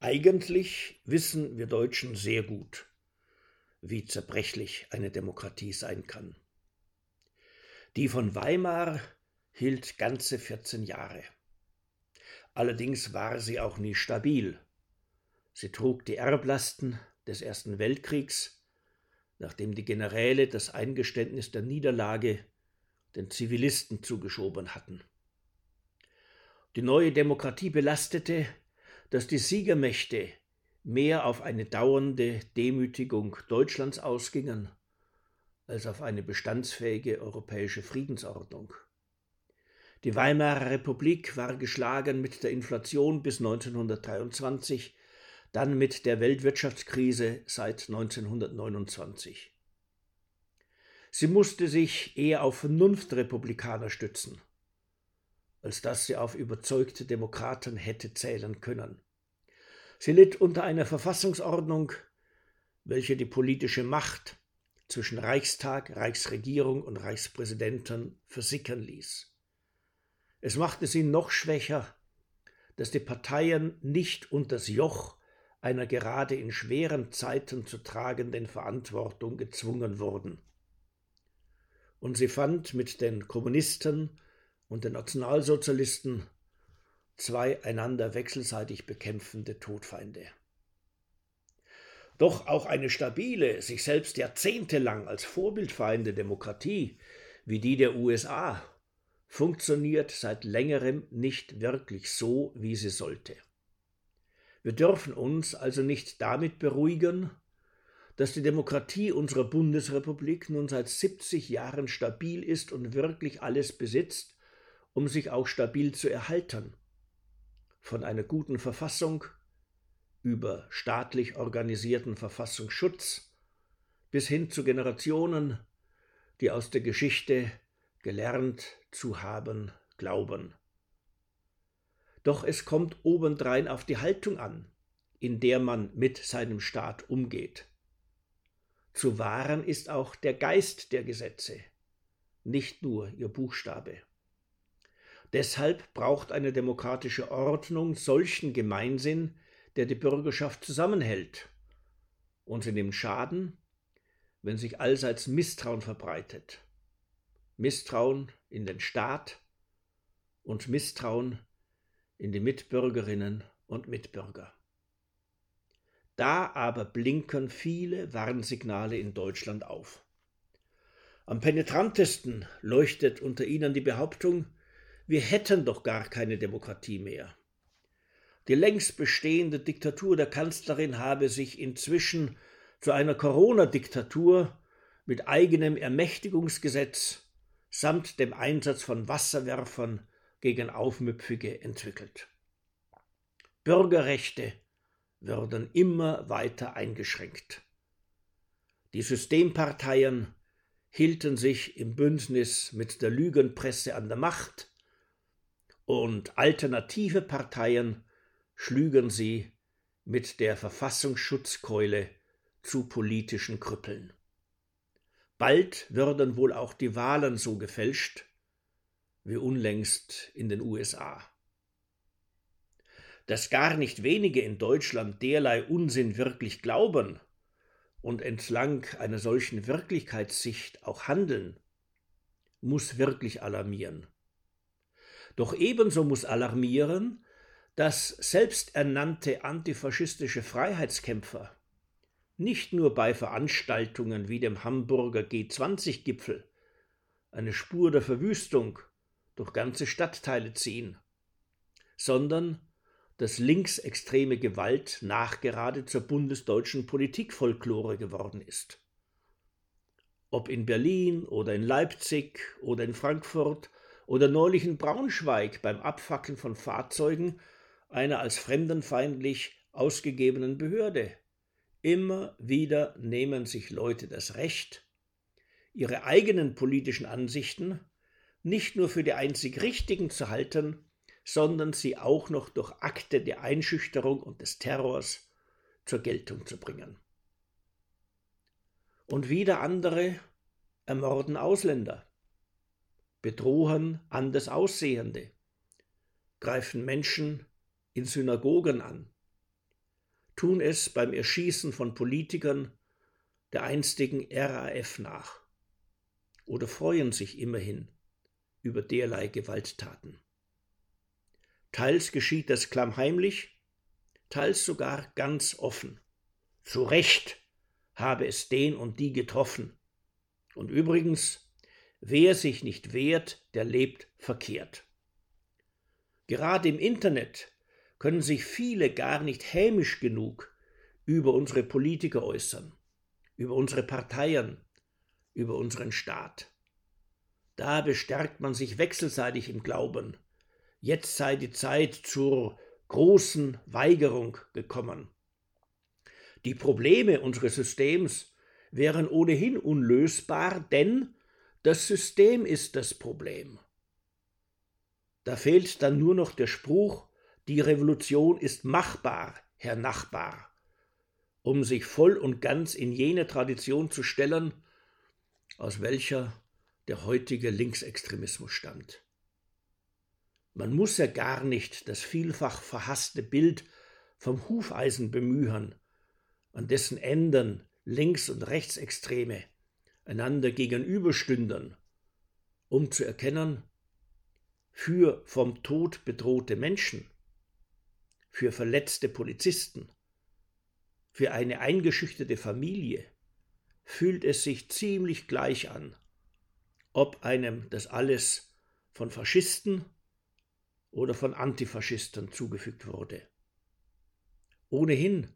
Eigentlich wissen wir Deutschen sehr gut, wie zerbrechlich eine Demokratie sein kann. Die von Weimar hielt ganze 14 Jahre. Allerdings war sie auch nie stabil. Sie trug die Erblasten des Ersten Weltkriegs, nachdem die Generäle das Eingeständnis der Niederlage den Zivilisten zugeschoben hatten. Die neue Demokratie belastete, dass die Siegermächte mehr auf eine dauernde Demütigung Deutschlands ausgingen als auf eine bestandsfähige europäische Friedensordnung. Die Weimarer Republik war geschlagen mit der Inflation bis 1923, dann mit der Weltwirtschaftskrise seit 1929. Sie musste sich eher auf Vernunftrepublikaner stützen, als dass sie auf überzeugte Demokraten hätte zählen können. Sie litt unter einer Verfassungsordnung, welche die politische Macht zwischen Reichstag, Reichsregierung und Reichspräsidenten versickern ließ. Es machte sie noch schwächer, dass die Parteien nicht unter das Joch einer gerade in schweren Zeiten zu tragenden Verantwortung gezwungen wurden. Und sie fand mit den Kommunisten und den Nationalsozialisten zwei einander wechselseitig bekämpfende Todfeinde. Doch auch eine stabile, sich selbst jahrzehntelang als vorbildfeinde Demokratie wie die der USA funktioniert seit längerem nicht wirklich so, wie sie sollte. Wir dürfen uns also nicht damit beruhigen, dass die Demokratie unserer Bundesrepublik nun seit 70 Jahren stabil ist und wirklich alles besitzt, um sich auch stabil zu erhalten. Von einer guten Verfassung über staatlich organisierten Verfassungsschutz bis hin zu Generationen, die aus der Geschichte gelernt zu haben glauben. Doch es kommt obendrein auf die Haltung an, in der man mit seinem Staat umgeht. Zu wahren ist auch der Geist der Gesetze, nicht nur ihr Buchstabe. Deshalb braucht eine demokratische Ordnung solchen Gemeinsinn, der die Bürgerschaft zusammenhält. Und sie nimmt Schaden, wenn sich allseits Misstrauen verbreitet. Misstrauen in den Staat und Misstrauen in die Mitbürgerinnen und Mitbürger. Da aber blinken viele Warnsignale in Deutschland auf. Am penetrantesten leuchtet unter ihnen die Behauptung, wir hätten doch gar keine Demokratie mehr. Die längst bestehende Diktatur der Kanzlerin habe sich inzwischen zu einer Corona-Diktatur mit eigenem Ermächtigungsgesetz samt dem Einsatz von Wasserwerfern gegen Aufmüpfige entwickelt. Bürgerrechte würden immer weiter eingeschränkt. Die Systemparteien hielten sich im Bündnis mit der Lügenpresse an der Macht und alternative Parteien schlügen sie mit der Verfassungsschutzkeule zu politischen Krüppeln. Bald würden wohl auch die Wahlen so gefälscht wie unlängst in den USA. Dass gar nicht wenige in Deutschland derlei Unsinn wirklich glauben und entlang einer solchen Wirklichkeitssicht auch handeln, muss wirklich alarmieren. Doch ebenso muss alarmieren, dass selbsternannte antifaschistische Freiheitskämpfer nicht nur bei Veranstaltungen wie dem Hamburger G20-Gipfel eine Spur der Verwüstung durch ganze Stadtteile ziehen, sondern dass linksextreme Gewalt nachgerade zur bundesdeutschen Politikfolklore geworden ist. Ob in Berlin oder in Leipzig oder in Frankfurt oder neulich in Braunschweig beim Abfackeln von Fahrzeugen einer als fremdenfeindlich ausgegebenen Behörde. Immer wieder nehmen sich Leute das Recht, ihre eigenen politischen Ansichten nicht nur für die einzig richtigen zu halten, sondern sie auch noch durch Akte der Einschüchterung und des Terrors zur Geltung zu bringen. Und wieder andere ermorden Ausländer, bedrohen anders Aussehende, greifen Menschen in Synagogen an, tun es beim Erschießen von Politikern der einstigen RAF nach oder freuen sich immerhin über derlei Gewalttaten. Teils geschieht das klammheimlich, teils sogar ganz offen. Zu Recht habe es den und die getroffen. Und übrigens, wer sich nicht wehrt, der lebt verkehrt. Gerade im Internet können sich viele gar nicht hämisch genug über unsere Politiker äußern, über unsere Parteien, über unseren Staat. Da bestärkt man sich wechselseitig im Glauben, jetzt sei die Zeit zur großen Weigerung gekommen. Die Probleme unseres Systems wären ohnehin unlösbar, denn das System ist das Problem. Da fehlt dann nur noch der Spruch, die Revolution ist machbar, Herr Nachbar, um sich voll und ganz in jene Tradition zu stellen, aus welcher der heutige Linksextremismus stammt. Man muss ja gar nicht das vielfach verhasste Bild vom Hufeisen bemühen, an dessen Enden Links- und Rechtsextreme einander gegenüberstünden, um zu erkennen, für vom Tod bedrohte Menschen, für verletzte Polizisten, für eine eingeschüchterte Familie fühlt es sich ziemlich gleich an, ob einem das alles von Faschisten oder von Antifaschisten zugefügt wurde. Ohnehin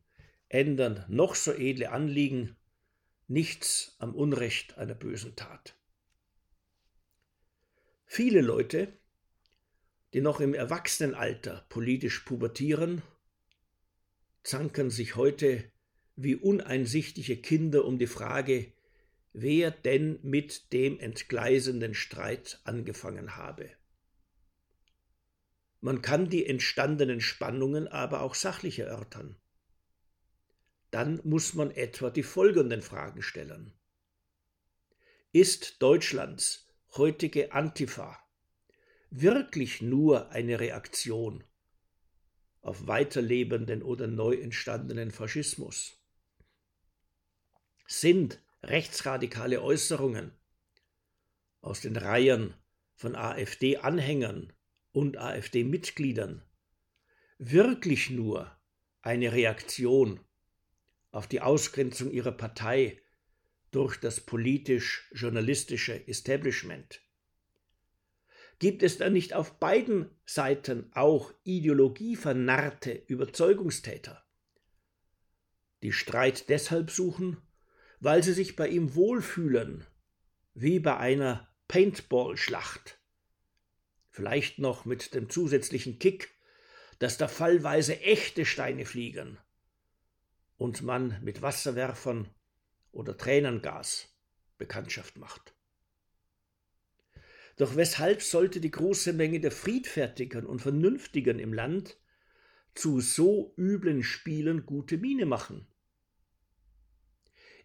ändern noch so edle Anliegen nichts am Unrecht einer bösen Tat. Viele Leute, die noch im Erwachsenenalter politisch pubertieren, zanken sich heute wie uneinsichtige Kinder um die Frage, wer denn mit dem entgleisenden Streit angefangen habe. Man kann die entstandenen Spannungen aber auch sachlich erörtern. Dann muss man etwa die folgenden Fragen stellen. Ist Deutschlands heutige Antifa wirklich nur eine Reaktion auf weiterlebenden oder neu entstandenen Faschismus? Sind rechtsradikale Äußerungen aus den Reihen von AfD-Anhängern und AfD-Mitgliedern wirklich nur eine Reaktion auf die Ausgrenzung ihrer Partei durch das politisch-journalistische Establishment? Gibt es da nicht auf beiden Seiten auch ideologievernarrte Überzeugungstäter, die Streit deshalb suchen, weil sie sich bei ihm wohlfühlen, wie bei einer Paintball-Schlacht? Vielleicht noch mit dem zusätzlichen Kick, dass da fallweise echte Steine fliegen und man mit Wasserwerfern oder Tränengas Bekanntschaft macht. Doch weshalb sollte die große Menge der Friedfertigen und Vernünftigen im Land zu so üblen Spielen gute Miene machen?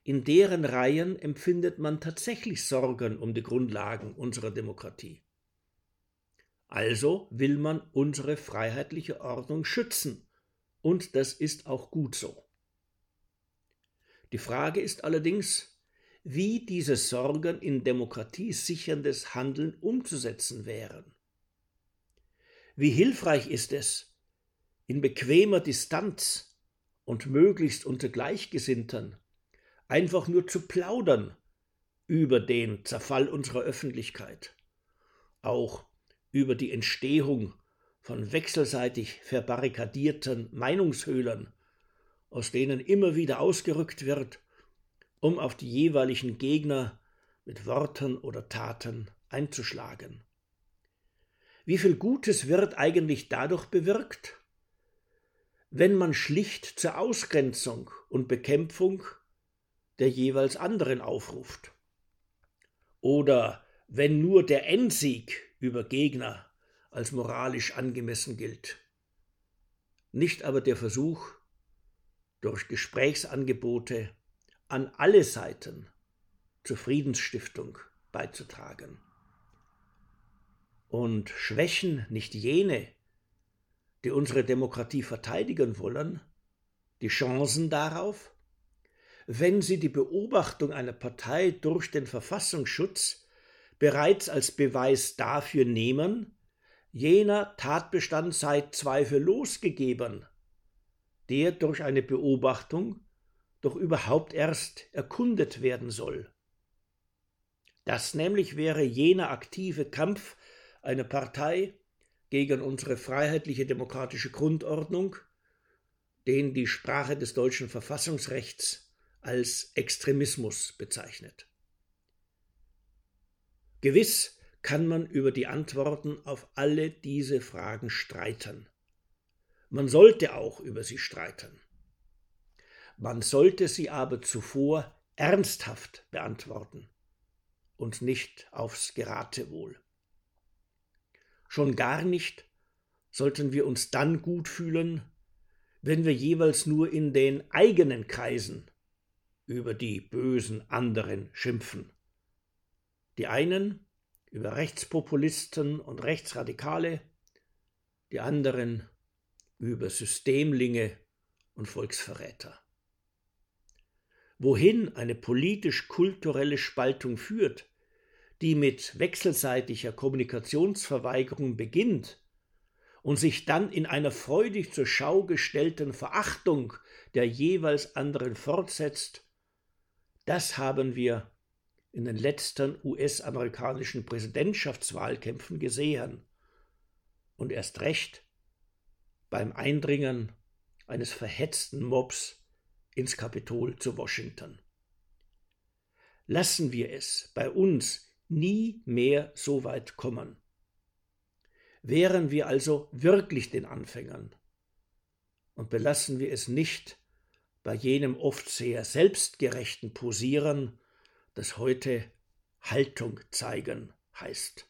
In deren Reihen empfindet man tatsächlich Sorgen um die Grundlagen unserer Demokratie. Also will man unsere freiheitliche Ordnung schützen, und das ist auch gut so. Die Frage ist allerdings, wie diese Sorgen in demokratiesicherndes Handeln umzusetzen wären. Wie hilfreich ist es, in bequemer Distanz und möglichst unter Gleichgesinnten einfach nur zu plaudern über den Zerfall unserer Öffentlichkeit, auch über die Entstehung von wechselseitig verbarrikadierten Meinungshöhlern aus denen immer wieder ausgerückt wird, um auf die jeweiligen Gegner mit Worten oder Taten einzuschlagen. Wie viel Gutes wird eigentlich dadurch bewirkt, wenn man schlicht zur Ausgrenzung und Bekämpfung der jeweils anderen aufruft? Oder wenn nur der Endsieg über Gegner als moralisch angemessen gilt, nicht aber der Versuch, durch Gesprächsangebote an alle Seiten zur Friedensstiftung beizutragen. Und schwächen nicht jene, die unsere Demokratie verteidigen wollen, die Chancen darauf, wenn sie die Beobachtung einer Partei durch den Verfassungsschutz bereits als Beweis dafür nehmen, jener Tatbestand sei zweifellos gegeben, der durch eine Beobachtung doch überhaupt erst erkundet werden soll. Das nämlich wäre jener aktive Kampf einer Partei gegen unsere freiheitliche demokratische Grundordnung, den die Sprache des deutschen Verfassungsrechts als Extremismus bezeichnet. Gewiss kann man über die Antworten auf alle diese Fragen streiten. Man sollte auch über sie streiten. Man sollte sie aber zuvor ernsthaft beantworten und nicht aufs Geratewohl. Schon gar nicht sollten wir uns dann gut fühlen, wenn wir jeweils nur in den eigenen Kreisen über die bösen anderen schimpfen. Die einen über Rechtspopulisten und Rechtsradikale, die anderen über Systemlinge und Volksverräter. Wohin eine politisch-kulturelle Spaltung führt, die mit wechselseitiger Kommunikationsverweigerung beginnt und sich dann in einer freudig zur Schau gestellten Verachtung der jeweils anderen fortsetzt, das haben wir in den letzten US-amerikanischen Präsidentschaftswahlkämpfen gesehen und erst recht beim Eindringen eines verhetzten Mobs ins Kapitol zu Washington. Lassen wir es bei uns nie mehr so weit kommen. Wären wir also wirklich den Anfängern und belassen wir es nicht bei jenem oft sehr selbstgerechten Posieren, das heute Haltung zeigen heißt.